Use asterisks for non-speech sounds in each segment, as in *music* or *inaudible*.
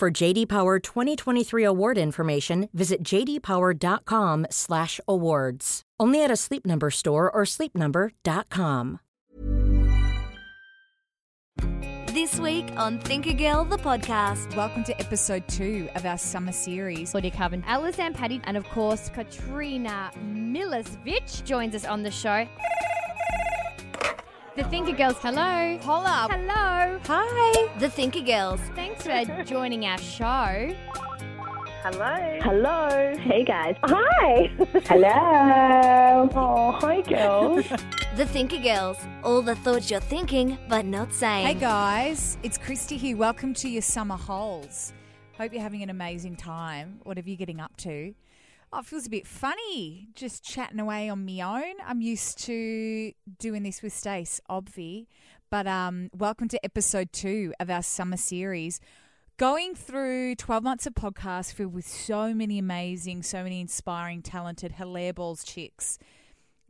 For JD Power 2023 award information, visit jdpower.com/awards. Only at a Sleep Number store or sleepnumber.com. This week on Thinker Girl, the podcast. Welcome to episode two of our summer series. Claudia Karvan, Alice and Patty, and of course, Katrina Milosevic joins us on the show. The Thinker Girls, hello. Holla. Hello. Hi. The Thinker Girls. Thanks for joining our show. Hello. Hello. Hey guys. Hi. Hello. *laughs* Oh, hi girls. *laughs* The Thinker Girls. All the thoughts you're thinking but not saying. Hey guys, it's Christy here. Welcome to your summer holes. Hope you're having an amazing time, whatever you're getting up to. Oh, it feels a bit funny just chatting away on my own. I'm used to doing this with Stace, obvi. But um, welcome to episode two of our summer series. Going through 12 months of podcasts filled with so many amazing, so many inspiring, talented, hilarious balls chicks.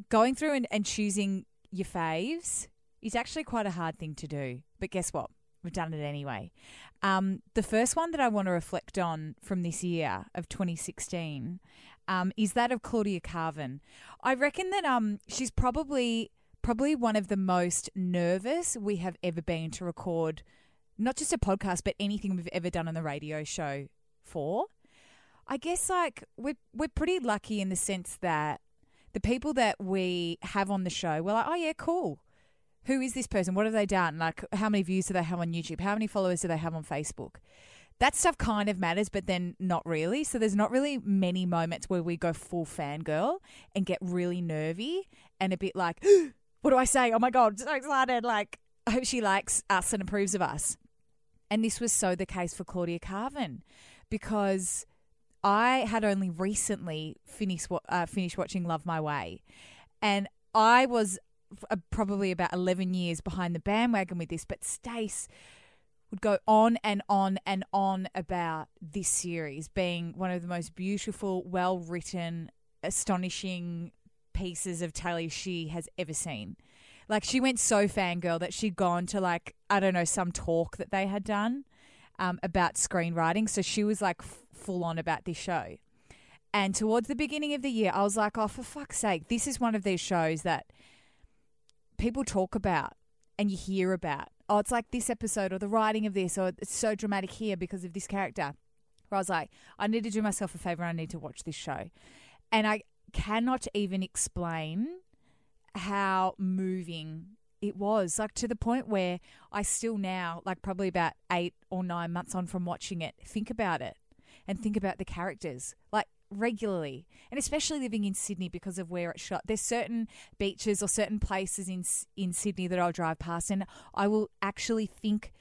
Going through and, and choosing your faves is actually quite a hard thing to do. But guess what? We've done it anyway. Um, the first one that I want to reflect on from this year of 2016 um, is that of Claudia Karvan. I reckon that um, she's probably probably one of the most nervous we have ever been to record, not just a podcast, but anything we've ever done on the radio show for. I guess like we're we're pretty lucky in the sense that the people that we have on the show, we're like, oh yeah, cool. Who is this person? What have they done? Like, how many views do they have on YouTube? How many followers do they have on Facebook? That stuff kind of matters, but then not really. So there's not really many moments where we go full fangirl and get really nervy and a bit like, *gasps* what do I say? Oh my God, so excited. Like, I hope she likes us and approves of us. And this was so the case for Claudia Karvan because I had only recently finished uh, finished watching Love My Way, and I was uh, probably about eleven years behind the bandwagon with this. But Stace would go on and on and on about this series being one of the most beautiful, well written, astonishing pieces of telly she has ever seen. Like she went so fangirl that she'd gone to like I don't know some talk that they had done um, about screenwriting. So she was like f- full on about this show. And towards the beginning of the year, I was like, oh, for fuck's sake, this is one of these shows that people talk about and you hear about. Oh, it's like this episode or the writing of this, or it's so dramatic here because of this character. Where I was like, I need to do myself a favor. I need to watch this show. And I cannot even explain how moving it was like to the point where I still now, like probably about eight or nine months on from watching it, think about it and think about the characters like regularly. And especially living in Sydney because of where it's shot. There's certain beaches or certain places in in Sydney that I'll drive past and I will actually think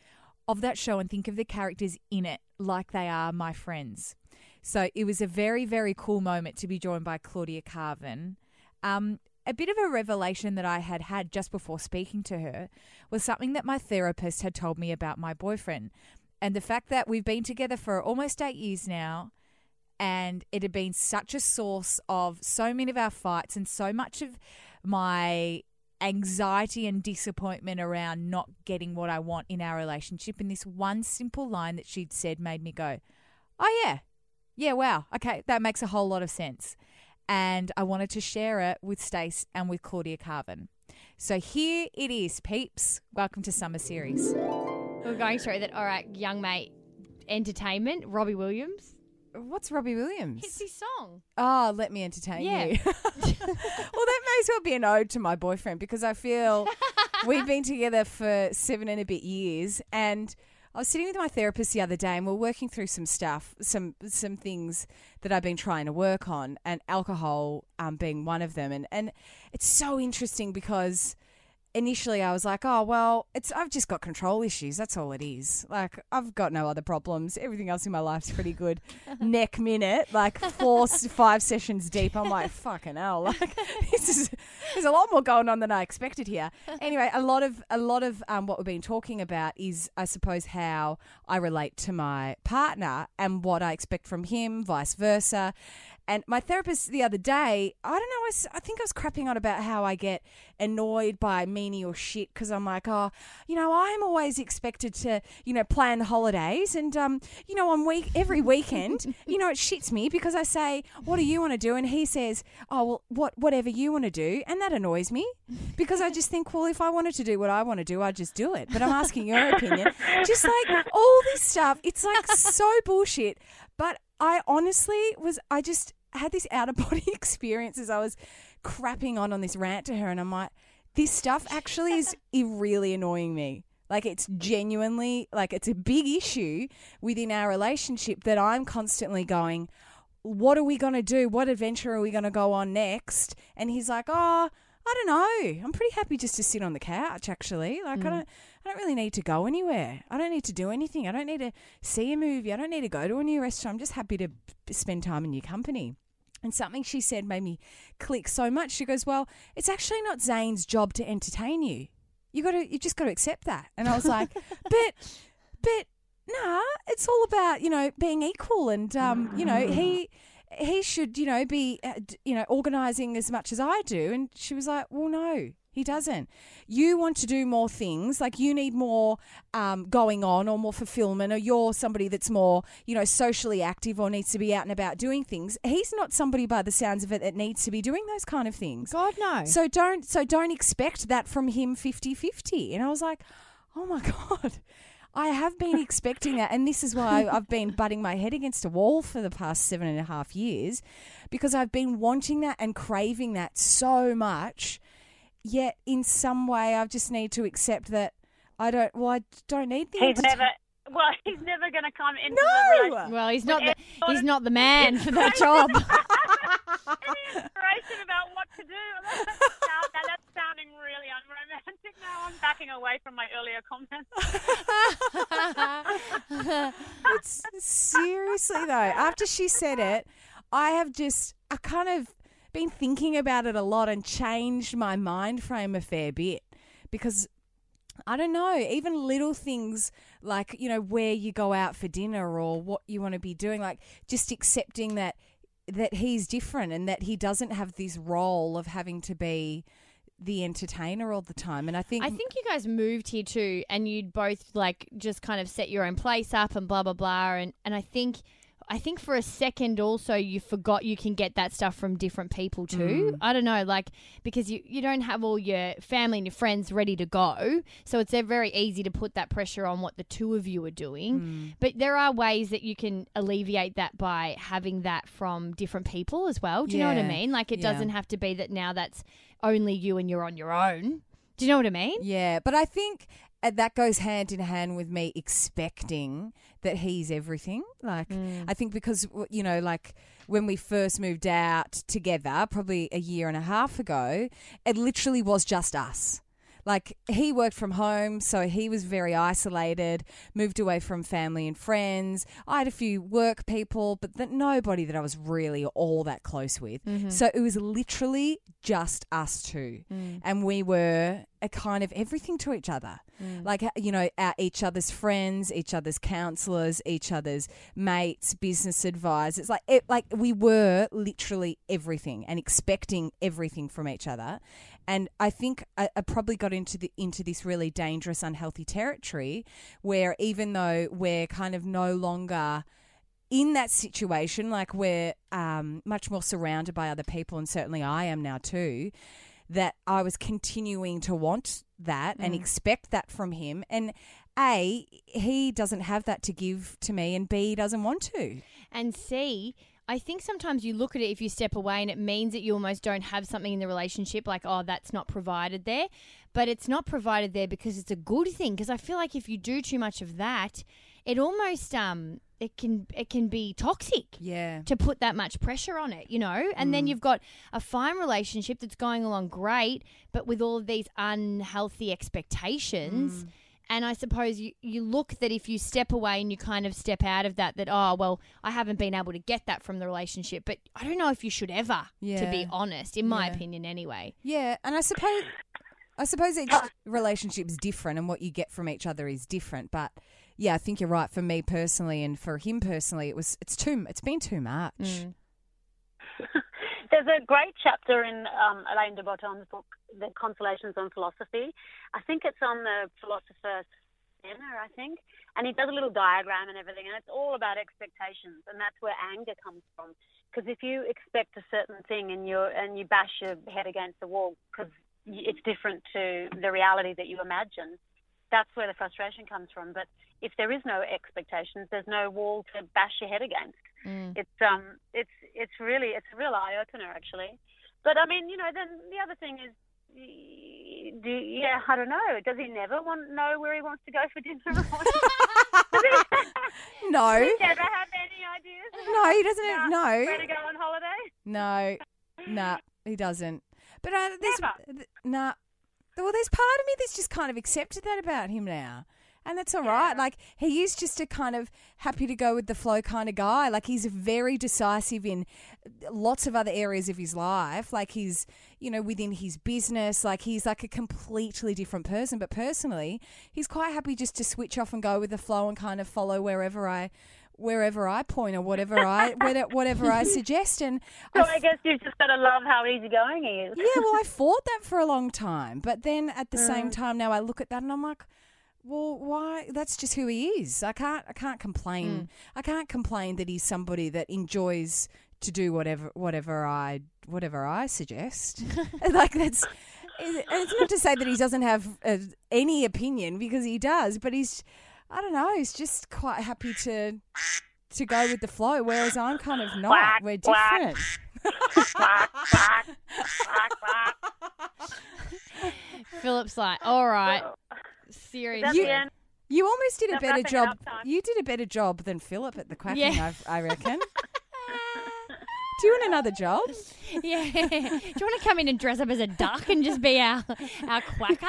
of that show and think of the characters in it like they are my friends. So it was a very, very cool moment to be joined by Claudia Karvan. Um, a bit of a revelation that I had had just before speaking to her was something that my therapist had told me about my boyfriend. And the fact that we've been together for almost eight years now, and it had been such a source of so many of our fights and so much of my anxiety and disappointment around not getting what I want in our relationship. And this one simple line that she'd said made me go, Oh, yeah, yeah, wow, okay, that makes a whole lot of sense and I wanted to share it with Stace and with Claudia Karvan. So here it is, peeps. Welcome to Summer Series. We're going through that. All right, young mate, entertainment, Robbie Williams. What's Robbie Williams? It's his song. Oh, let me entertain Yeah. you. *laughs* well, that may as well be an ode to my boyfriend because I feel *laughs* we've been together for seven and a bit years, and I was sitting with my therapist the other day, and we are working through some stuff, some some things that I've been trying to work on, and alcohol um, being one of them, and and it's so interesting because initially I was like, oh well, it's I've just got control issues. That's all it is. Like I've got no other problems. Everything else in my life's pretty good. *laughs* Neck minute, like four five sessions deep, I'm like, fucking hell. Like *laughs* this is there's a lot more going on than I expected here. Anyway, a lot of a lot of um, what we've been talking about is, I suppose, how I relate to my partner and what I expect from him, vice versa. And my therapist the other day, I don't know, I, I think I was crapping on about how I get annoyed by menial shit because I'm like, oh, you know, I'm always expected to, you know, plan the holidays. And, um, you know, on week every weekend, *laughs* you know, it shits me because I say, what do you want to do? And he says, oh, well, what, whatever you want to do. And that annoys me because I just think, well, if I wanted to do what I want to do, I'd just do it. But I'm asking your opinion. *laughs* Just like all this stuff, it's like so bullshit. But I honestly was, I just had this out of body *laughs* experience as I was crapping on on this rant to her, and I'm like, this stuff actually *laughs* is really annoying me. Like it's genuinely like it's a big issue within our relationship that I'm constantly going, what are we going to do? What adventure are we going to go on next? And he's like, oh, I don't know. I'm pretty happy just to sit on the couch. Actually, like I don't, I don't really need to go anywhere. I don't need to do anything. I don't need to see a movie. I don't need to go to a new restaurant. I'm just happy to spend time in your company. And something she said made me click so much. She goes, "Well, it's actually not Zane's job to entertain you. You got to, you just got to accept that." And I was like, *laughs* "But, but, nah, it's all about you know being equal, and um, you know he." He should, you know, be, uh, you know, organising as much as I do. And she was like, "Well, no, he doesn't. You want to do more things, like you need more um, going on or more fulfillment, or you're somebody that's more, you know, socially active or needs to be out and about doing things. He's not somebody, by the sounds of it, that needs to be doing those kind of things. God no. So don't, so don't expect that from him 50-50. And I was like, oh my *laughs* god. I have been *laughs* expecting that, and this is why I've been butting my head against a wall for the past seven and a half years, because I've been wanting that and craving that so much. Yet, in some way, I just need to accept that I don't. Well, I don't need the. He's entertain- never. Well, *laughs* he's never going to come into the No. relationship. well, he's not the he's not the man *laughs* for that job. *laughs* Any inspiration about what to do? now, now that's sounding really unromantic. Now I'm backing away from my earlier comments. It's seriously though. After she said it, I have just I kind of been thinking about it a lot and changed my mind frame a fair bit because I don't know, even little things like, you know, where you go out for dinner or what you want to be doing, like just accepting that that he's different and that he doesn't have this role of having to be the entertainer all the time. And I think I think you guys moved here too, and you'd both like just kind of set your own place up and blah blah blah. And and I think I think for a second also you forgot you can get that stuff from different people too. Mm. I don't know, like because you you don't have all your family and your friends ready to go, so it's very easy to put that pressure on what the two of you are doing. Mm. But there are ways that you can alleviate that by having that from different people as well. Do you know what I mean? Like it Yeah. doesn't have to be that now that's only you and you're on your own. Do you know what I mean? Yeah, but I think uh, that goes hand in hand with me expecting that he's everything. Like, I think because, you know, like when we first moved out together, probably a year and a half ago, it literally was just us. Like he worked from home, so he was very isolated, moved away from family and friends. I had a few work people, but that nobody that I was really all that close with. So it was literally just us two. And we were a kind of everything to each other. Like, you know, our, each other's friends, each other's counselors, each other's mates, business advisors. Like, it, like we were literally everything and expecting everything from each other. And I think I, I probably got into the into this really dangerous, unhealthy territory where even though we're kind of no longer in that situation, like we're um, much more surrounded by other people, and certainly I am now too, that I was continuing to want that and expect that from him. And A, he doesn't have that to give to me, and B, he doesn't want to. And C, I think sometimes you look at it if you step away and it means that you almost don't have something in the relationship, like, oh, that's not provided there. But it's not provided there because it's a good thing. Because I feel like if you do too much of that, it almost um it can it can be toxic Yeah. to put that much pressure on it, you know? And then mm. you've got a fine relationship that's going along great, but with all of these unhealthy expectations. Mm. And I suppose you, you look that if you step away and you kind of step out of that, that, oh, well, I haven't been able to get that from the relationship. But I don't know if you should ever, yeah. to be honest, in my Yeah. opinion, anyway. Yeah, and I suppose I suppose each relationship's different and what you get from each other is different, but yeah, I think you're right for me personally and for him personally it was it's too it's been too much. Mm. *laughs* There's a great chapter in um, Alain de Botton's book, The Consolations on Philosophy. I think it's on the philosopher's dinner, I think. And he does a little diagram and everything, and it's all about expectations, and that's where anger comes from. Because if you expect a certain thing and you and you bash your head against the wall because it's different to the reality that you imagine, that's where the frustration comes from. But if there is no expectations, there's no wall to bash your head against it's um it's it's really it's a real eye opener actually but i mean you know then the other thing is do yeah i don't know does he never want know where he wants to go for dinner he, *laughs* *laughs* No. does he never have any ideas No, he doesn't about no. where to go on holiday No. Nah, he doesn't. But uh, there's Never. nah. Well, there's part of me that's just kind of accepted that about him now. And that's all right. Like he is just a kind of happy to go with the flow kind of guy. Like he's very decisive in lots of other areas of his life. Like he's, you know, within his business. Like he's like a completely different person. But personally, he's quite happy just to switch off and go with the flow and kind of follow wherever I, wherever I point or whatever I, *laughs* whatever whatever I suggest. And so I i guess you've just got to love how easygoing he is yeah, well, I *laughs* fought that for a long time, but then at the Mm. same time, now I look at that and I'm like, well, why? That's just who he is. I can't. I can't complain. Mm. I can't complain that he's somebody that enjoys to do whatever, whatever I, whatever I suggest. *laughs* *laughs* like that's. And it's not to say that he doesn't have uh, any opinion because he does, but he's. I don't know. He's just quite happy to to go with the flow, whereas I'm kind of not. Quack, We're different. quack, quack, quack, quack. *laughs* Philip's like, all right, Is seriously. You- You almost did a better job. You did a better job than Philip at the quacking, Yeah. I, I reckon. *laughs* *laughs* *laughs* Do you want another job? Yeah. Do you want to come in and dress up as a duck and just be our our quacker?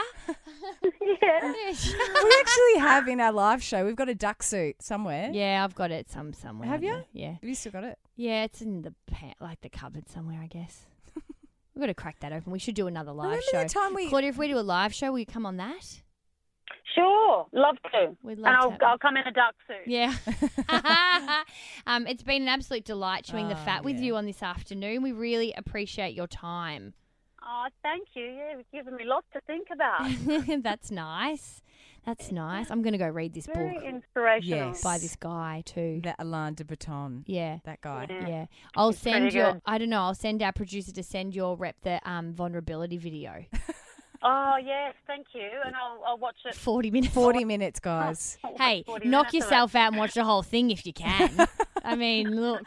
Yeah. we actually have in our live show. We've got a duck suit somewhere. yeah, I've got it some somewhere. Have you? haven't Yeah. Have you still got it? Yeah, it's in the pa- like the cupboard somewhere, I guess. We've got to crack that open. We should do another live Remember show. the time we? Claudia, if we do a live show, will you come on that? Sure, love to. We'd and love I'll, to have- I'll come in a duck suit. Yeah. *laughs* *laughs* um, it's been an absolute delight chewing the Oh, fat with yeah. you on this afternoon. We really appreciate your time. Oh, thank you. Yeah, you've given me lots to think about. *laughs* That's nice. That's nice. I'm going to go read this Very book inspirational. Yes. by this guy too. That Alain de Botton. Yeah. That guy. Yeah. Yeah, I'll It's send your. good. I don't know. I'll send our producer to send your rep the um, vulnerability video. Oh, yes, thank you. And I'll, I'll watch it. Forty minutes. *laughs* Forty minutes, guys. Hey, knock minutes yourself out and watch the whole thing if you can. *laughs* I mean, look,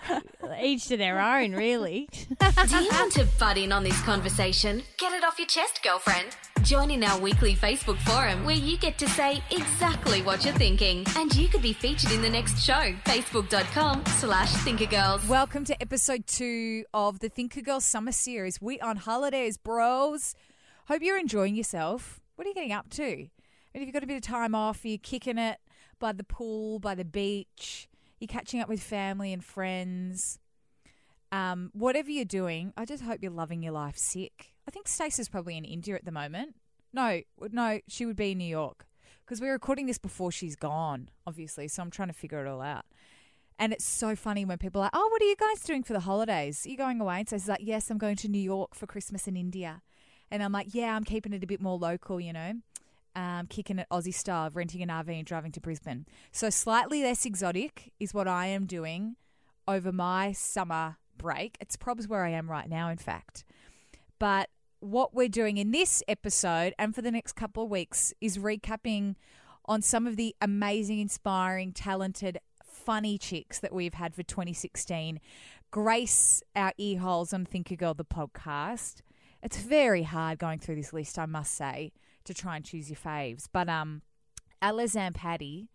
each to their own, really. *laughs* Do you want to butt in on this conversation? Get it off your chest, girlfriend. Join in our weekly Facebook forum where you get to say exactly what you're thinking. And you could be featured in the next show. Facebook.com slash thinkergirls. Welcome to episode two of the Thinker Girl Summer Series. We on holidays, bros. Hope you're enjoying yourself. What are you getting up to? Mean, if you've got a bit of time off, you're kicking it by the pool, by the beach, you're catching up with family and friends. Um, whatever you're doing, I just hope you're loving your life sick. I think Stacey's probably in India at the moment. No, no, she would be in New York because we're recording this before she's gone, obviously. So I'm trying to figure it all out. And it's so funny when people are like, oh, what are you guys doing for the holidays? Are you going away? And so she's like, yes, I'm going to New York for Christmas in India. And I'm like, yeah, I'm keeping it a bit more local, you know, um, kicking it Aussie style, renting an RV and driving to Brisbane. So slightly less exotic is what I am doing over my summer break. It's probably where I am right now, in fact. But what we're doing in this episode and for the next couple of weeks is recapping on some of the amazing, inspiring, talented, funny chicks that we've had for 2016. Grace our ear holes on Thinker Girl, the podcast. It's very hard going through this list, I must say, to try and choose your faves. But um, Alazan Paddy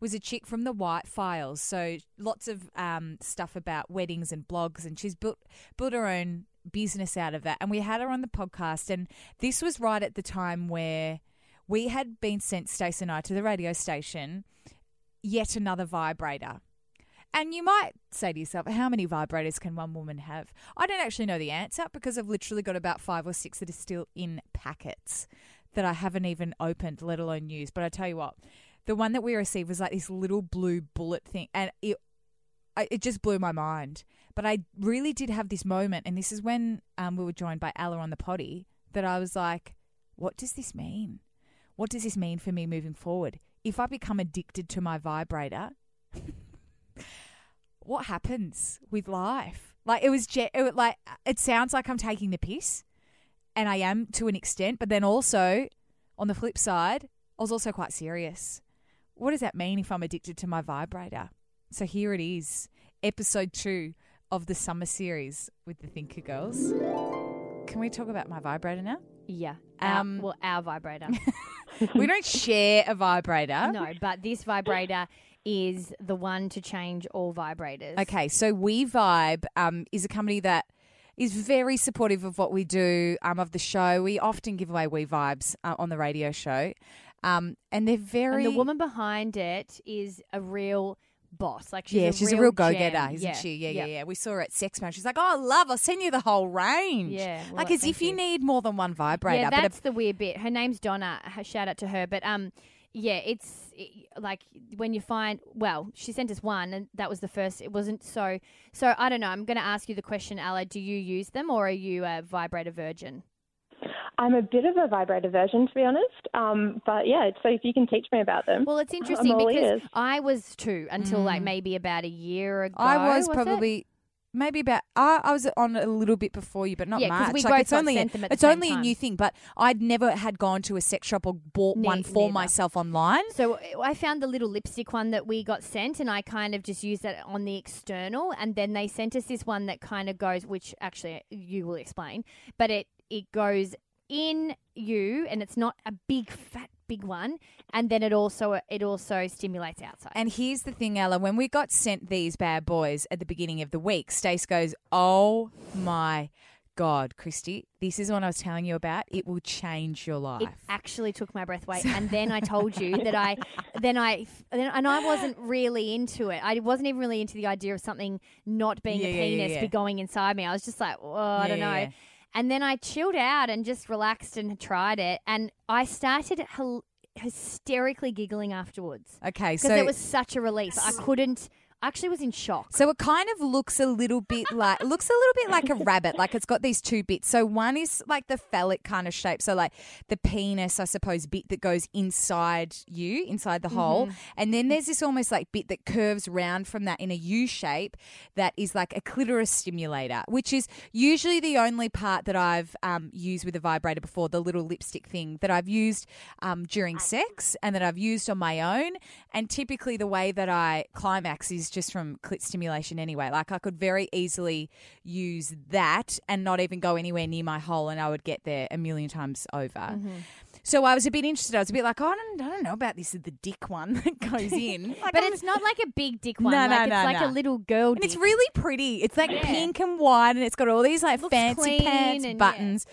was a chick from the White Files. So lots of um, stuff about weddings and blogs, and she's built built her own business out of that. And we had her on the podcast, and this was right at the time where we had been sent, Stacey and I, to the radio station, yet another vibrator. And you might say to yourself, how many vibrators can one woman have? I don't actually know the answer because I've literally got about five or six that are still in packets that I haven't even opened, let alone used. But I tell you what, the one that we received was like this little blue bullet thing, and it it just blew my mind. But I really did have this moment, and this is when um, we were joined by Ella on the potty, that I was like, what does this mean? What does this mean for me moving forward? If I become addicted to my vibrator, *laughs* what happens with life? Like it was, je- it, like it sounds like I'm taking the piss, and I am to an extent. But then also, on the flip side, I was also quite serious. What does that mean if I'm addicted to my vibrator? So here it is, episode two of the summer series with the Thinker Girls. Can we talk about my vibrator now? Yeah. Our, Um, well, our vibrator. *laughs* we don't share a vibrator. no, but this vibrator is the one to change all vibrators. Okay, so We Vibe um, is a company that is very supportive of what we do, um, of the show. We often give away We Vibes uh, on the radio show. Um, and they're very. And the woman behind it is a real boss. Like she's yeah, a she's real a real go getter, isn't she? Yeah, yeah, yeah. We saw her at Sex Man. She's like, "Oh, love, I'll send you the whole range." Yeah, well, like as if you. you. need more than one vibrator. Yeah, but a- that's the weird bit. Her name's Donna. Shout out to her. But um, yeah, it's like when you find. Well, she sent us one, and that was the first. It wasn't so. So I don't know. I'm going to ask you the question, Ella. Do you use them, or are you a vibrator virgin? I'm a bit of a vibrator version, to be honest. Um, but yeah, so if you can teach me about them. Well, it's interesting because ears. I was too until like Mm. maybe about a year ago. I was, it? probably. Maybe about I, I was on a little bit before you, but not Yeah, much. we like both it's only sent them at the it's same only a new thing, but I'd never had gone to a sex shop or bought Ne- one for neither. myself online. So uh, I found the little lipstick one that we got sent, and I kind of just used that on the external. And then they sent us this one that kind of goes, which actually you will explain, but it it goes in you, and it's not a big fat big one, and then it also it also stimulates outside. And here's the thing, Ella. When we got sent these bad boys at the beginning of the week, Stace goes, "Oh my god, Christy, this is what I was telling you about. It will change your life." It actually took my breath away, *laughs* and then I told you that I, then I, then, and I wasn't really into it. I wasn't even really into the idea of something not being Yeah, a yeah, yeah, penis yeah. be going inside me. I was just like, oh, I don't know. And then I chilled out and just relaxed and tried it, and I started hel- hysterically giggling afterwards okay, because so it was such a relief. I couldn't. I actually was in shock. So it kind of looks a little bit *laughs* like looks a little bit like a rabbit. Like it's got these two bits. So one is like the phallic kind of shape. So like the penis, I suppose, bit that goes inside you, inside the hole. Mm-hmm. And then there's this almost like bit that curves round from that in a U shape that is like a clitoris stimulator, which is usually the only part that I've um, used with a vibrator before, the little lipstick thing that I've used um, during sex and that I've used on my own. And typically the way that I climax is just from clit stimulation anyway. Like I could very easily use that and not even go anywhere near my hole and I would get there a million times over. Mm-hmm. So I was a bit interested. I was a bit like, oh, I don't, I don't know about this, the dick one that *laughs* goes in. Like, But I'm- it's not like a big dick one. No, like no, it's no, like no. a little girl and dick. it's really pretty. It's like Yeah. pink and white, and it's got all these like fancy pants, and- buttons.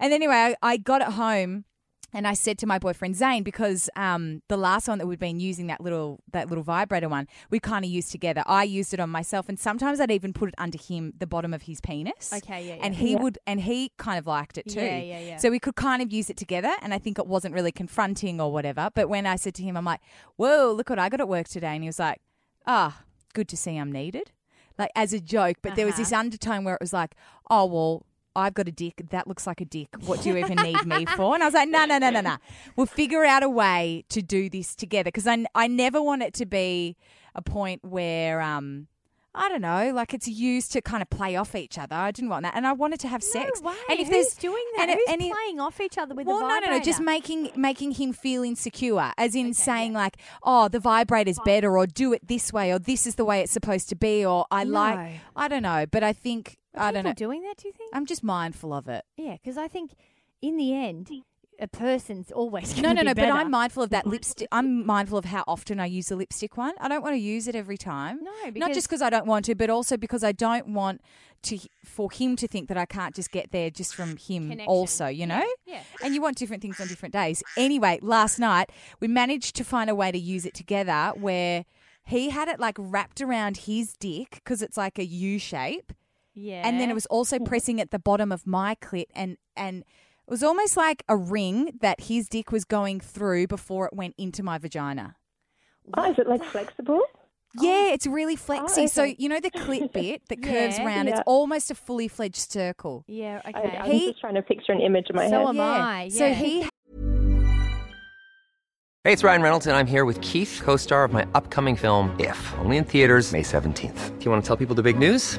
And anyway, I, I got it home, and I said to my boyfriend Zane because um, the last one that we'd been using that little that little vibrator one, we kind of used together. I used it on myself, and sometimes I'd even put it under him, the bottom of his penis. Okay, yeah, And he Yeah. would, and he kind of liked it too. Yeah, yeah, yeah. So we could kind of use it together, and I think it wasn't really confronting or whatever. But when I said to him, I'm like, "Whoa, look what I got at work today," and he was like, "Ah, good to see I'm needed," like as a joke. But there was Uh-huh. this undertone where it was like, "Oh well." I've got a dick. That looks like a dick. What do you even need me for? And I was like, no, no, no, no, no. We'll figure out a way to do this together because I, I never want it to be a point where, um, I don't know, like it's used to kind of play off each other. I didn't want that, and I wanted to have sex. No way. And if Who's there's doing that? and Who's and playing off each other with well, no, vibrator? no, no, just making making him feel insecure, as in saying like, "Oh, the vibrator's better," or "Do it this way," or "This is the way it's supposed to be," or "I No. like." I don't know, but I think Are I don't know. doing that? Do you think? I'm just mindful of it. Yeah, because I think in the end, mm. a person's always No, gonna no, be no. But. I'm mindful of that lipstick. I'm mindful of how often I use the lipstick one. I don't want to use it every time. No, not just because I don't want to, but also because I don't want to for him to think that I can't just get there just from him. Connection. Also, you know. Yeah. And you want different things on different days. Anyway, last night we managed to find a way to use it together where he had it like wrapped around his dick because it's like a U shape. Yeah. and then it was also pressing at the bottom of my clit and and it was almost like a ring that his dick was going through before it went into my vagina. Oh, is it like flexible? Yeah, oh. it's really flexy. Oh, so okay. you know the clit *laughs* bit that curves Yeah. around. It's almost a fully fledged circle. Yeah. I, Okay. I'm He- just trying to picture an image in my So head. am I. So yeah. he Hey, it's Ryan Reynolds, and I'm here with Keith, co star of my upcoming film, If, only in theaters, May 17th. Do you want to tell people the big news?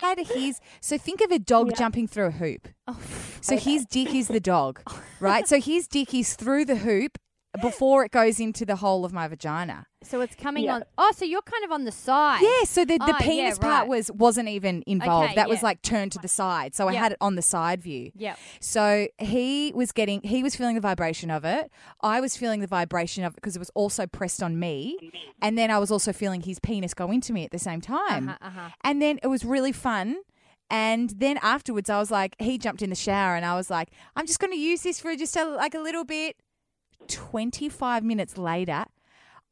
Had his so think of a dog jumping through a hoop. Oh, So his dick is the dog, right? So his dick is through the hoop before it goes into the whole of my vagina. So it's coming Yeah. on. Oh, so you're kind of on the side. Yeah, so the, the Oh, yeah, penis part right. was wasn't even involved. Okay, that was yeah. like turned to the side. So I Yeah. had it on the side view. Yep. So he was getting he was feeling the vibration of it. I was feeling the vibration of it because it was also pressed on me. And then I was also feeling his penis go into me at the same time. Uh-huh, uh-huh. And then it was really fun. And then afterwards, I was like, he jumped in the shower, and I was like, I'm just going to use this for just a, like a little bit. 25 minutes later,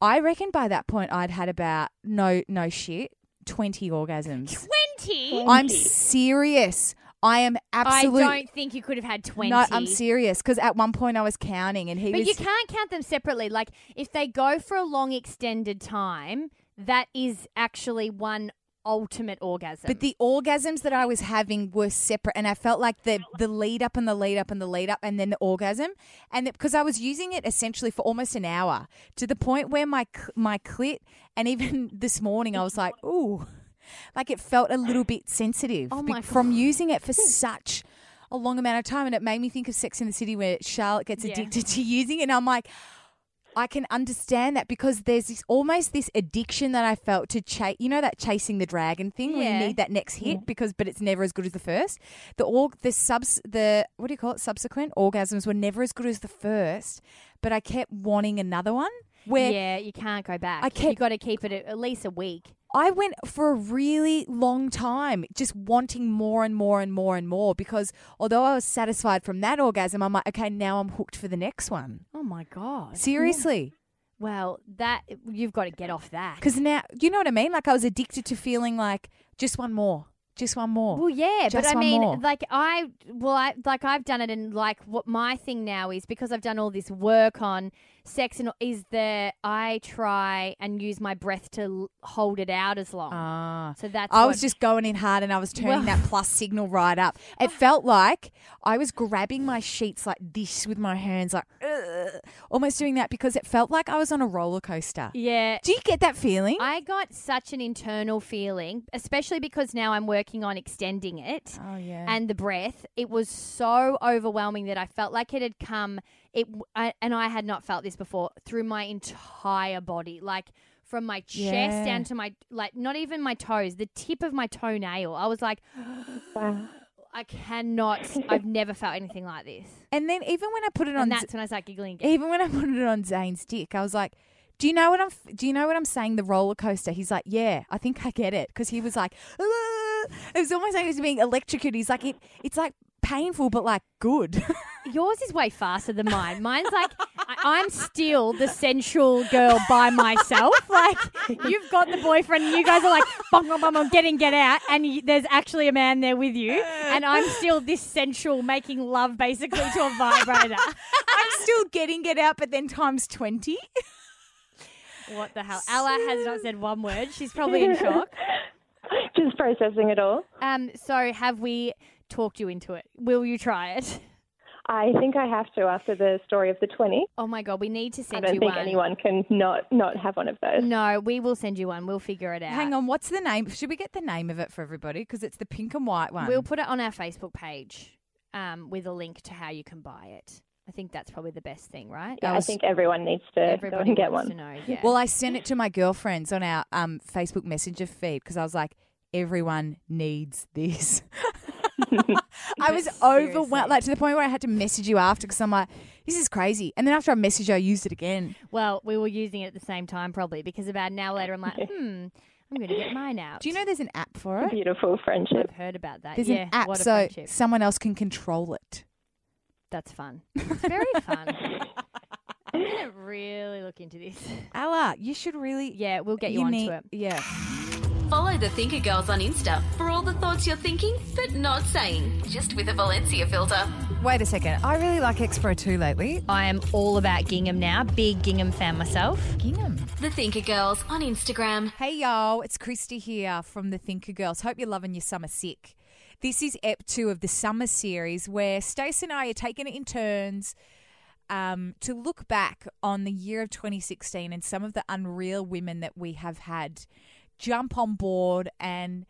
I reckon by that point I'd had about no no shit 20 orgasms. 20? I'm serious. I am absolutely I don't think you could have had 20. No, I'm serious because at one point I was counting and he But was you can't count them separately. Like, if they go for a long extended time, that is actually one ultimate orgasm. But the orgasms that I was having were separate, and I felt like the the lead up and the lead up and the lead up, and then the orgasm, and because I was using it essentially for almost an hour to the point where my my clit, and even *laughs* this morning I was like, ooh, like it felt a little bit sensitive Oh my from using it for hmm. such a long amount of time, and it made me think of Sex in the City where Charlotte gets Yeah. addicted *laughs* to using it, and I'm like. I can understand that because there's this almost this addiction that I felt to chase. You know that chasing the dragon thing where Yeah. you need that next hit because, but it's never as good as the first. The org, the subs, the what do you call it? Subsequent orgasms were never as good as the first, but I kept wanting another one. Where yeah, you can't go back. I kept, you got to keep it at least a week. I went for a really long time just wanting more and more and more and more because although I was satisfied from that orgasm, I'm like, okay, now I'm hooked for the next one. Oh my god. Seriously. Well, that you've got to get off that. Because now, you know what I mean? Like I was addicted to feeling like just one more, just one more. Well, yeah, but I one mean, more. like I, well, I like I've done it, and like what my thing now is because I've done all this work on sex and is that I try and use my breath to hold it out as long. Ah. so that's I what- was just going in hard and I was turning Well- that plus signal right up. It *laughs* felt like I was grabbing my sheets like this with my hands, like "Ugh," almost doing that because it felt like I was on a roller coaster. yeah. Do you get that feeling? I got such an internal feeling, especially because now I'm working on extending it. oh yeah. and the breath. It was so overwhelming that I felt like it had come. It I, and I had not felt this before through my entire body, like from my chest Yeah. down to my like not even my toes, the tip of my toenail. I was like, Wow. *gasps* I cannot. I've *laughs* never felt anything like this. and then even when I put it on, And Z- that's when I started giggling again. even when I put it on Zane's dick, I was like. Do you know what I'm? Do you know what I'm saying? The roller coaster. He's like, yeah, I think I get it because he was like, "Ah." it was almost like he was being electrocuted. He's like, it, it's like painful but like good. *laughs* Yours is way faster than mine. Mine's like I, I'm still the sensual girl by myself. *laughs* Like you've got the boyfriend, and you guys are like bong bong bong, bong get in, get out, and you, there's actually a man there with you, and I'm still this sensual, making love basically to a vibrator. *laughs* I'm still getting get out, but then times 20. What the hell? Ella has not said one word. She's probably in shock. Just processing it all. Um. So have we talked you into it? Will you try it? *laughs* I think I have to after the story of the 20. Oh my god, we need to send you one. I don't you think one. anyone can not not have one of those. No, we will send you one. We'll figure it out. Hang on, what's the name? Should we get the name of it for everybody? Because it's the pink and white one. We'll put it on our Facebook page um, with a link to how you can buy it. I think that's probably the best thing, right? Yeah, I think everyone needs to go Everybody and get one. to know. Yeah. Well, I sent it to my girlfriends on our um, Facebook Messenger feed because I was like, everyone needs this. *laughs* *laughs* I was overwhelmed, like to the point where I had to message you after because I'm like, this is crazy. And then after I messaged you, I used it again. Well, we were using it at the same time probably because about an hour later, I'm like, *laughs* hmm, I'm going to get mine out. Do you know there's an app for it? Beautiful friendship. I've heard about that. There's yeah, an app what a so friendship. someone else can control it. That's fun. It's very fun. *laughs* I'm going to really look into this. Ella, you should really. Yeah, we'll get you, you onto need- it. Yeah. Follow the Thinker Girls on Insta for all the thoughts you're thinking but not saying, just with a Valencia filter. Wait a second. I really like X Pro 2 lately. I am all about gingham now. Big gingham fan myself. Gingham. The Thinker Girls on Instagram. Hey y'all, it's Christy here from the Thinker Girls. Hope you're loving your summer sick. This is ep two of the summer series where Stacey and I are taking it in turns um, to look back on the year of 2016 and some of the unreal women that we have had jump on board and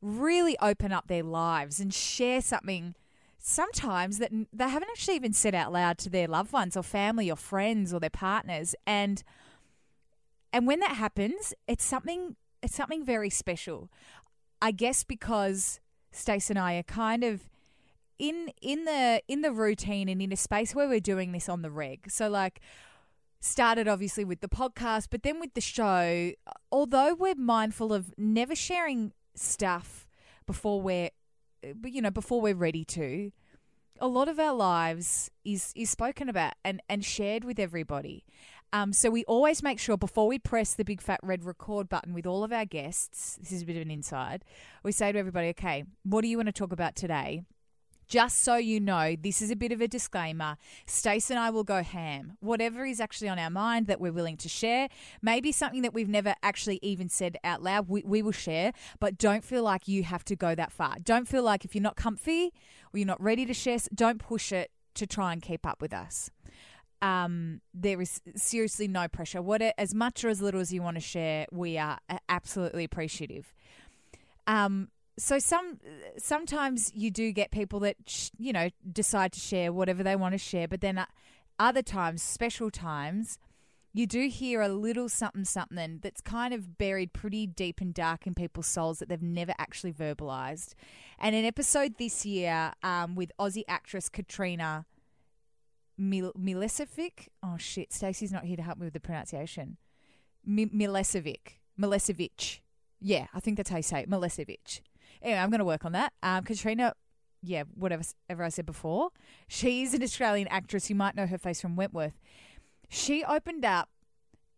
really open up their lives and share something sometimes that they haven't actually even said out loud to their loved ones or family or friends or their partners. And and when that happens it's something it's something very special. I guess because Stace and I are kind of in in the in the routine and in a space where we're doing this on the reg. So like started obviously with the podcast but then with the show although we're mindful of never sharing stuff before we're you know before we're ready to a lot of our lives is is spoken about and and shared with everybody. Um, so we always make sure before we press the big fat red record button with all of our guests this is a bit of an inside we say to everybody okay what do you want to talk about today just so you know, this is a bit of a disclaimer. Stace and I will go ham. Whatever is actually on our mind that we're willing to share, maybe something that we've never actually even said out loud, we, we will share. But don't feel like you have to go that far. Don't feel like if you're not comfy or you're not ready to share, don't push it to try and keep up with us. Um, there is seriously no pressure. What as much or as little as you want to share, we are absolutely appreciative. Um, so some sometimes you do get people that sh- you know decide to share whatever they want to share, but then uh, other times, special times, you do hear a little something something that's kind of buried pretty deep and dark in people's souls that they've never actually verbalized. And an episode this year um, with Aussie actress Katrina Mil- Milesevic. Oh shit, Stacey's not here to help me with the pronunciation. Mi- Milesevic. Milesevic. Yeah, I think that's how you say it. Milesevic. Anyway, I'm going to work on that. Um, Katrina, yeah, whatever ever I said before. She's an Australian actress. You might know her face from Wentworth. She opened up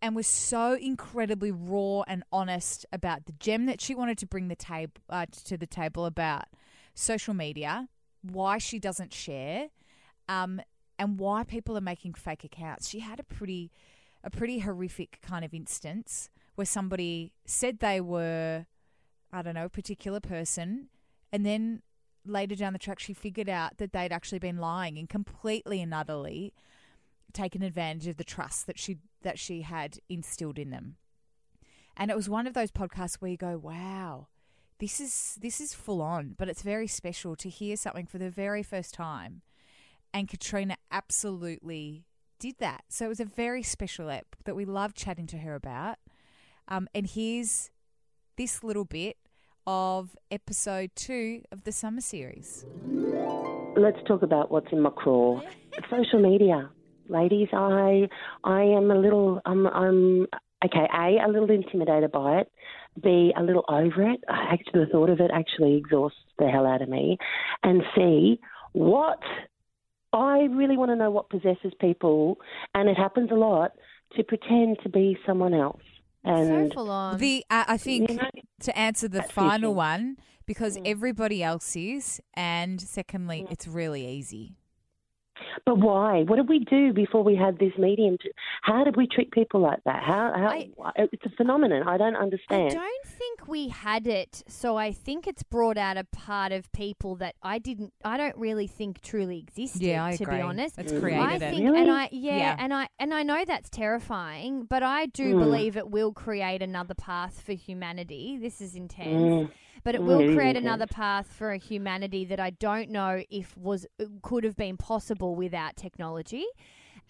and was so incredibly raw and honest about the gem that she wanted to bring the table uh, to the table about social media, why she doesn't share, um, and why people are making fake accounts. She had a pretty a pretty horrific kind of instance where somebody said they were I don't know, particular person, and then later down the track she figured out that they'd actually been lying and completely and utterly taken advantage of the trust that she that she had instilled in them. And it was one of those podcasts where you go, "Wow, this is this is full on," but it's very special to hear something for the very first time. And Katrina absolutely did that. So it was a very special app that we loved chatting to her about. Um, and here's this little bit of episode two of the summer series. Let's talk about what's in my craw. *laughs* Social media, ladies. I I am a little. I'm I'm okay. A a little intimidated by it. B a little over it. I actually the thought of it actually exhausts the hell out of me. And C what I really want to know what possesses people, and it happens a lot to pretend to be someone else. And The uh, I think You know, to answer the that's final issue. one because Mm. everybody else is, and secondly, it's really easy. But why? What did we do before we had this medium? How did we treat people like that? How? how it's a phenomenon. I don't understand. I don't think we had it, so I think it's brought out a part of people that I didn't. I don't really think truly existed. Yeah, I to agree. be honest, It's Mm. created I it. think, and Really? I yeah, Yeah. and I and I know that's terrifying, but I do Mm. believe it will create another path for humanity. This is intense. Mm. But it will create another path for a humanity that I don't know if was could have been possible without technology.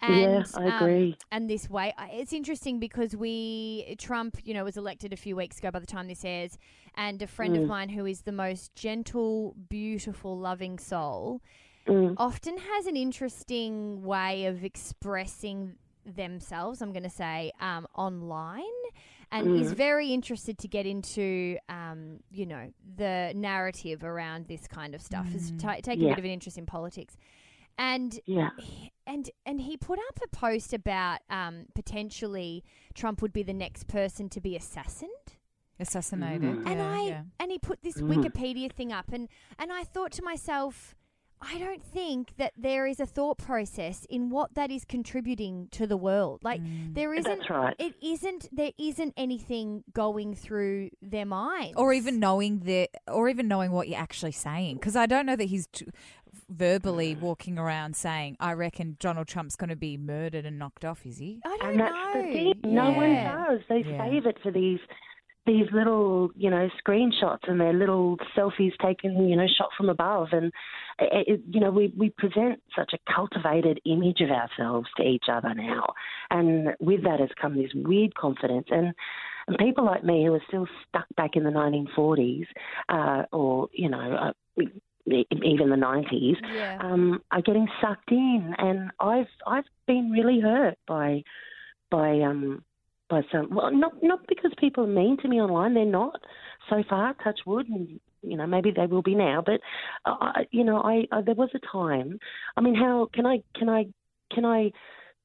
And, Yeah, I um, agree. and this way, it's interesting because we Trump, you know, was elected a few weeks ago. By the time this airs, and a friend of Mm. mine who is the most gentle, beautiful, loving soul, Mm. often has an interesting way of expressing themselves. I'm going to say um, online, and is Mm. very interested to get into, um, you know, the narrative around this kind of stuff. Is Mm. ta taking a bit of an interest in politics, and Yeah. and and he put up a post about um, potentially Trump would be the next person to be assassinated. Assassinated. Mm. And yeah, I yeah. and he put this Mm. Wikipedia thing up, and and I thought to myself, I don't think that there is a thought process in what that is contributing to the world. Like Mm. there isn't. That's right. It isn't. There isn't anything going through their mind or even knowing the, or even knowing what you're actually saying. Because I don't know that he's t- verbally walking around saying, "I reckon Donald Trump's going to be murdered and knocked off." Is he? I don't and that's know. the thing. No one Yeah. does. They Yeah. save it for these these little, you know, screenshots and their little selfies taken, you know, shot from above. And it, it, you know, we we present such a cultivated image of ourselves to each other now, and with that has come this weird confidence and. And people like me who are still stuck back in the 1940s, uh, or you know, uh, even the 90s, Yeah. um, are getting sucked in, and I've I've been really hurt by by um by some well not not because people are mean to me online they're not so far touch wood and you know maybe they will be now but uh, you know I, I there was a time I mean how can I can I can I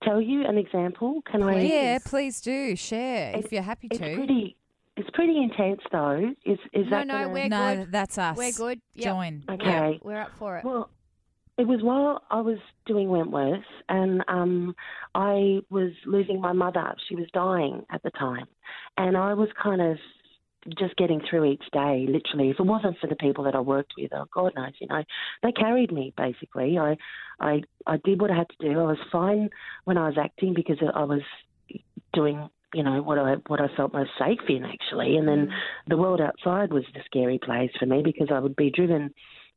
tell you an example can I Yeah, please do share if you're happy it's to. pretty it's pretty intense though is is No, that no, gonna- we're no, good. that's us. We're good. Yep. Join. okay Yeah, we're up for it. Well, it was while I was doing Wentworth, and um, I was losing my mother. She was dying at the time, and I was kind of just getting through each day. Literally, if it wasn't for the people that I worked with, oh God knows, you know, they carried me. Basically, I, I, I did what I had to do. I was fine when I was acting because I was doing. You know what I what I felt most safe in actually, and then the world outside was the scary place for me because I would be driven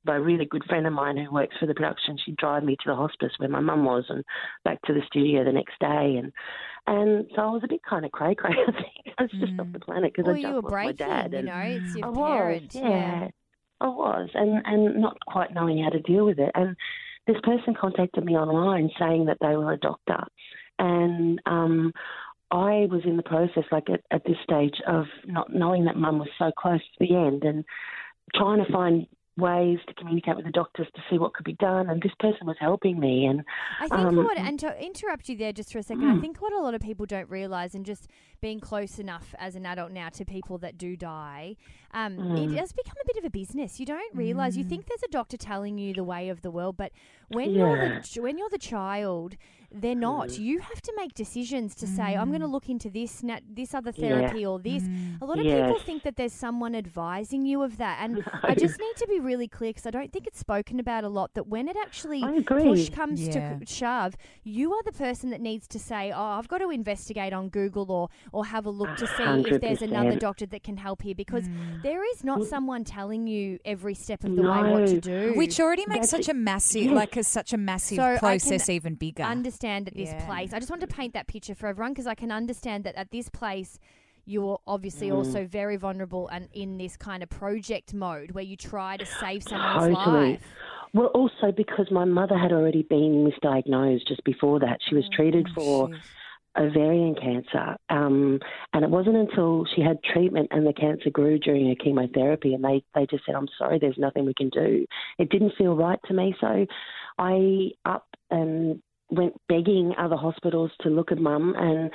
by a really good friend of mine who works for the production. She'd drive me to the hospice where my mum was and back to the studio the next day. And and so I was a bit kind of cray cray, *laughs* I think. I was just off the planet because Well, I just you were lost my breaking, dad. you and know, it's your I was, yeah. yeah. I was, and, and not quite knowing how to deal with it. And this person contacted me online saying that they were a doctor. And um, I was in the process, like at, at this stage, of not knowing that mum was so close to the end and trying to find ways to communicate with the doctors to see what could be done. And this person was helping me. And I think um, what, and to interrupt you there just for a second, I think what a lot of people don't realise, and just being close enough as an adult now to people that do die, um, it Mm. does become a bit of a business. You don't realise. You Mm. think there's a doctor telling you the way of the world, but when you're the when you're the child, they're not. Mm. You have to make decisions to say, I'm going to look into this, na- this other Yeah. therapy or this. Mm. A lot of people think that there's someone advising you of that, and *laughs* I just need to be really clear because I don't think it's spoken about a lot. That when it actually push comes Yeah. to shove, you are the person that needs to say, "Oh, I've got to investigate on Google or or have a look to see if there's another doctor that can help here," because Mm. There is not someone telling you every step of the way what to do. Which already makes That's such a massive, yes. like a, such a massive So I can process even bigger. understand at this Yeah. place. I just want to paint that picture for everyone because I can understand that at this place. You're obviously Mm. also very vulnerable and in this kind of project mode where you try to save someone's Totally. life. Well, also because my mother had already been misdiagnosed just before that. She was treated for Shit. Ovarian cancer, um, and it wasn't until she had treatment and the cancer grew during her chemotherapy, and they they just said, "I'm sorry, there's nothing we can do." It didn't feel right to me, so I up and went begging other hospitals to look at mum and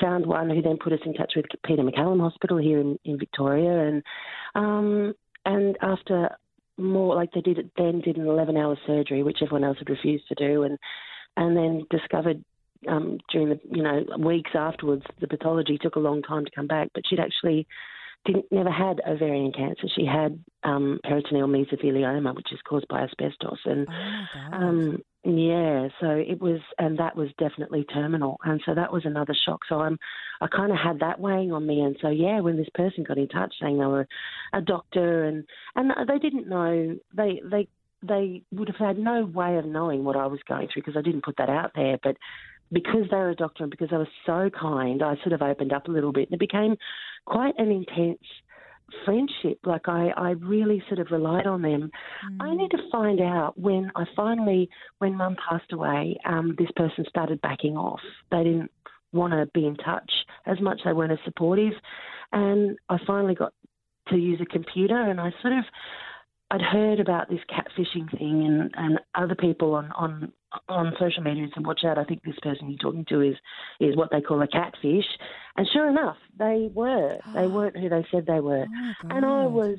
found one who then put us in touch with Peter MacCallum Hospital here in, in Victoria and um, and after more like they did it then did an 11 hour surgery which everyone else had refused to do and and then discovered um, during the you know weeks afterwards the pathology took a long time to come back but she'd actually didn't never had ovarian cancer. She had um, peritoneal mesothelioma, which is caused by asbestos, and um, yeah, so it was, and that was definitely terminal, and so that was another shock. So I'm, I kind of had that weighing on me, and so yeah, when this person got in touch saying they were a doctor, and and they didn't know they they they would have had no way of knowing what I was going through because I didn't put that out there, but because they were a doctor and because they were so kind, I sort of opened up a little bit. And it became quite an intense friendship. Like I, I really sort of relied on them. Mm. I need to find out when I finally, when Mum passed away, um, this person started backing off. They didn't want to be in touch as much. They weren't as supportive, and I finally got to use a computer, and I sort of. I'd heard about this catfishing thing, and, and other people on, on on social media and said, "Watch out! I think this person you're talking to is is what they call a catfish." And sure enough, they were. They ah. weren't who they said they were, Oh and I was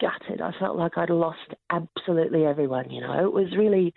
gutted. I felt like I'd lost absolutely everyone. You know, it was really.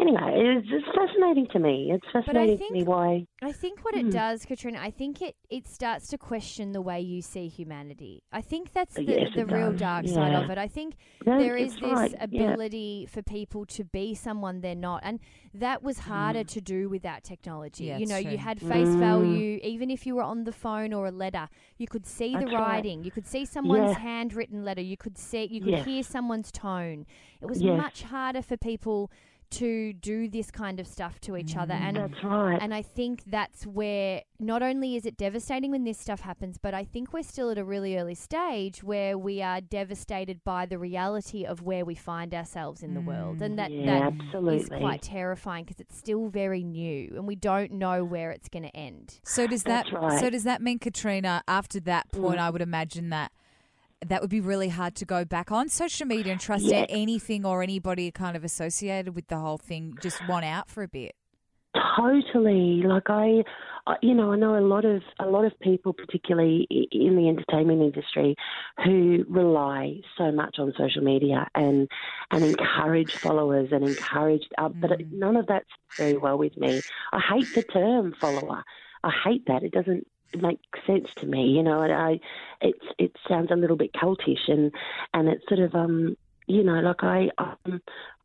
Anyway, it's, it's fascinating to me. It's fascinating to me why. I think what it Hmm. does, Katrina, I think it, it starts to question the way you see humanity. I think that's the, Yes, the real does. dark side of it. I think No, there is this right, yeah. ability for people to be someone they're not. And that was harder to do without technology. Yeah, you know, true. you had face Mm. value, even if you were on the phone or a letter, you could see the That's right. writing, you could see someone's Yeah. handwritten letter, you could see, you could Yes. hear someone's tone. It was Yes. much harder for people to do this kind of stuff to each other and That's right. and I think that's where not only is it devastating when this stuff happens, but I think we're still at a really early stage where we are devastated by the reality of where we find ourselves in the world. And that, Yeah, that is absolutely. quite terrifying because it's still very new and we don't know where it's going to end. So does that right. so does that mean Katrina after that point Mm. I would imagine that that would be really hard to go back on social media and trust Yeah. anything or anybody kind of associated with the whole thing just want out for a bit. Totally. Like I, I, you know, I know a lot of a lot of people, particularly in the entertainment industry, who rely so much on social media and and encourage followers and encourage. Uh, But none of that's very well with me. I hate the term follower. I hate that. It doesn't make sense to me. You know, I, it's it sounds a little bit cultish and and it's sort of um, you know, like I, I'm,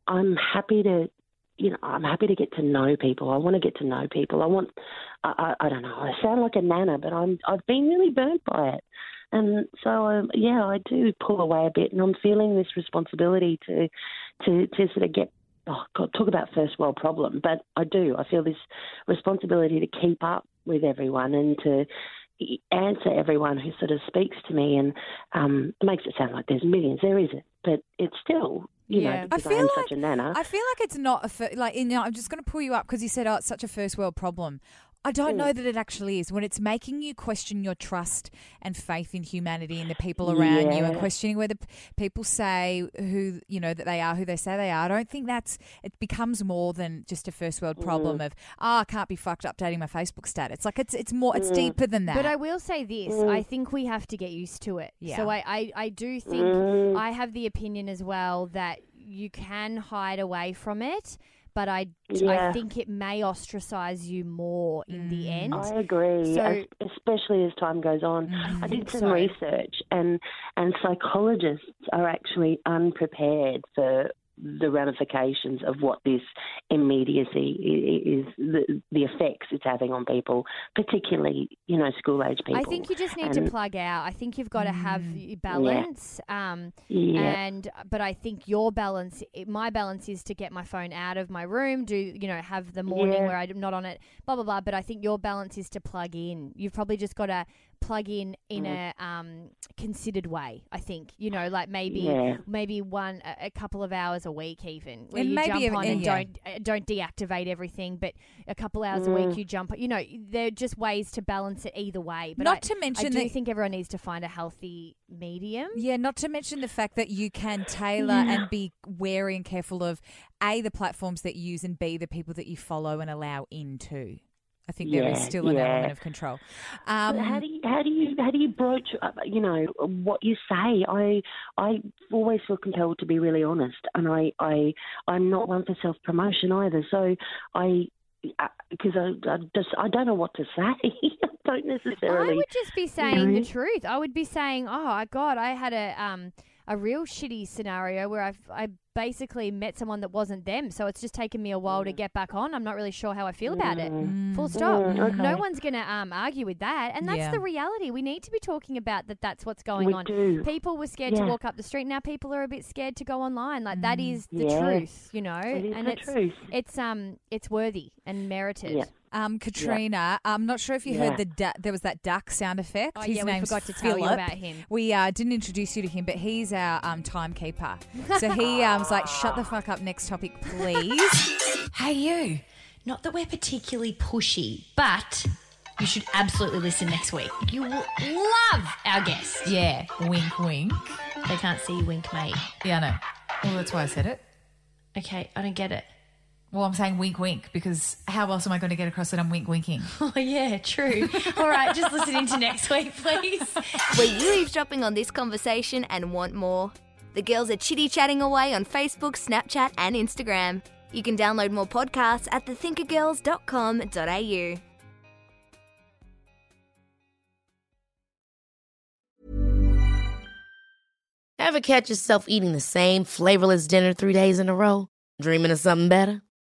I'm happy to you know, I'm happy to get to know people. I want to get to know people. I want, I, I, I don't know, I sound like a nana, but I'm, I've been really burnt by it. And so, um, yeah, I do pull away a bit, and I'm feeling this responsibility to, to, to sort of get, oh God, talk about first world problem, but I do. I feel this responsibility to keep up with everyone and to answer everyone who sort of speaks to me, and um, makes it sound like there's millions. There isn't, but it's still, you Yeah. know, I because I, feel am like- such a nana. I feel like it's not a fir- like you know I'm just going to pull you up because you said oh it's such a first world problem. I don't Mm. know that it actually is when it's making you question your trust and faith in humanity and the people around you and questioning whether people say who you know that they are who they say they are. I don't think that's it becomes more than just a first world problem Mm. of ah I can't be fucked updating my Facebook status. Like it's it's more it's Mm. deeper than that. But I will say this: Mm. I think we have to get used to it. Yeah. So I, I, I do think Mm. I have the opinion as well that you can hide away from it, but I, I Yeah. think it may ostracize you more in the mm. end. I agree, So- especially as time goes on. Mm. I did some So- research, and and psychologists are actually unprepared for the ramifications of what this immediacy is, the, the effects it's having on people, particularly you know school age people. I think you just need to plug out. I think you've got to have Mm. balance. Um, Yeah. And but I think your balance, my balance is to get my phone out of my room. Do you know have the morning Yeah. where I'm not on it, blah blah blah. But I think your balance is to plug in. You've probably just got to plug in in a um, considered way. I think you know, like maybe Yeah. maybe one a, a couple of hours a week, even where And you maybe jump a- on and yeah. don't uh, don't deactivate everything, but a couple hours a Mm. week you jump. You know, there are just ways to balance it either way. But Not I, to mention I do that- think everyone needs to find a healthy medium. Yeah, not to mention the fact that you can tailor Yeah. and be wary and careful of A, the platforms that you use, and B, the people that you follow and allow into. I think there is Yeah, still an yeah. element of control. Um, how do you how do you how do you broach uh, you know what you say? I I always feel compelled to be really honest, and I I I'm not one for self promotion either. So I because I, I just I don't know what to say. *laughs* I don't necessarily. I would just be you saying know. the truth. I would be saying, "Oh I- God, I had a um a real shitty scenario where I I basically met someone that wasn't them. So it's just taken me a while to get back on. I'm not really sure how I feel about it. Full stop. Mm, okay. No one's going to um argue with that, and that's Yeah. the reality. We need to be talking about that. That's what's going We on. do. People were scared to walk up the street. Now people are a bit scared to go online. Like that is the Yeah. truth, you know. It is and the it's truth. it's um it's worthy and merited. Yeah. Um, Katrina, I'm not sure if you Yeah. heard the du- there was that duck sound effect. Oh, His yeah, we forgot to tell you about him. We uh, didn't introduce you to him, but he's our um, timekeeper. So he *laughs* um, was like, "Shut the fuck up." Next topic, please. *laughs* Hey, you. Not that we're particularly pushy, but you should absolutely listen next week. You will love our guest. Yeah, wink, wink. They can't see you wink, mate. Yeah, I know. Well, that's why I said it. Okay, I don't get it. Well, I'm saying wink, wink because how else am I going to get across that I'm wink, winking? *laughs* Oh, yeah, true. All right, just listen into next week, please. Were you eavesdropping on this conversation and want more? The girls are chitty chatting away on Facebook, Snapchat, and Instagram. You can download more podcasts at thethinkergirls.com.au. Ever catch yourself eating the same flavorless dinner three days in a row? Dreaming of something better?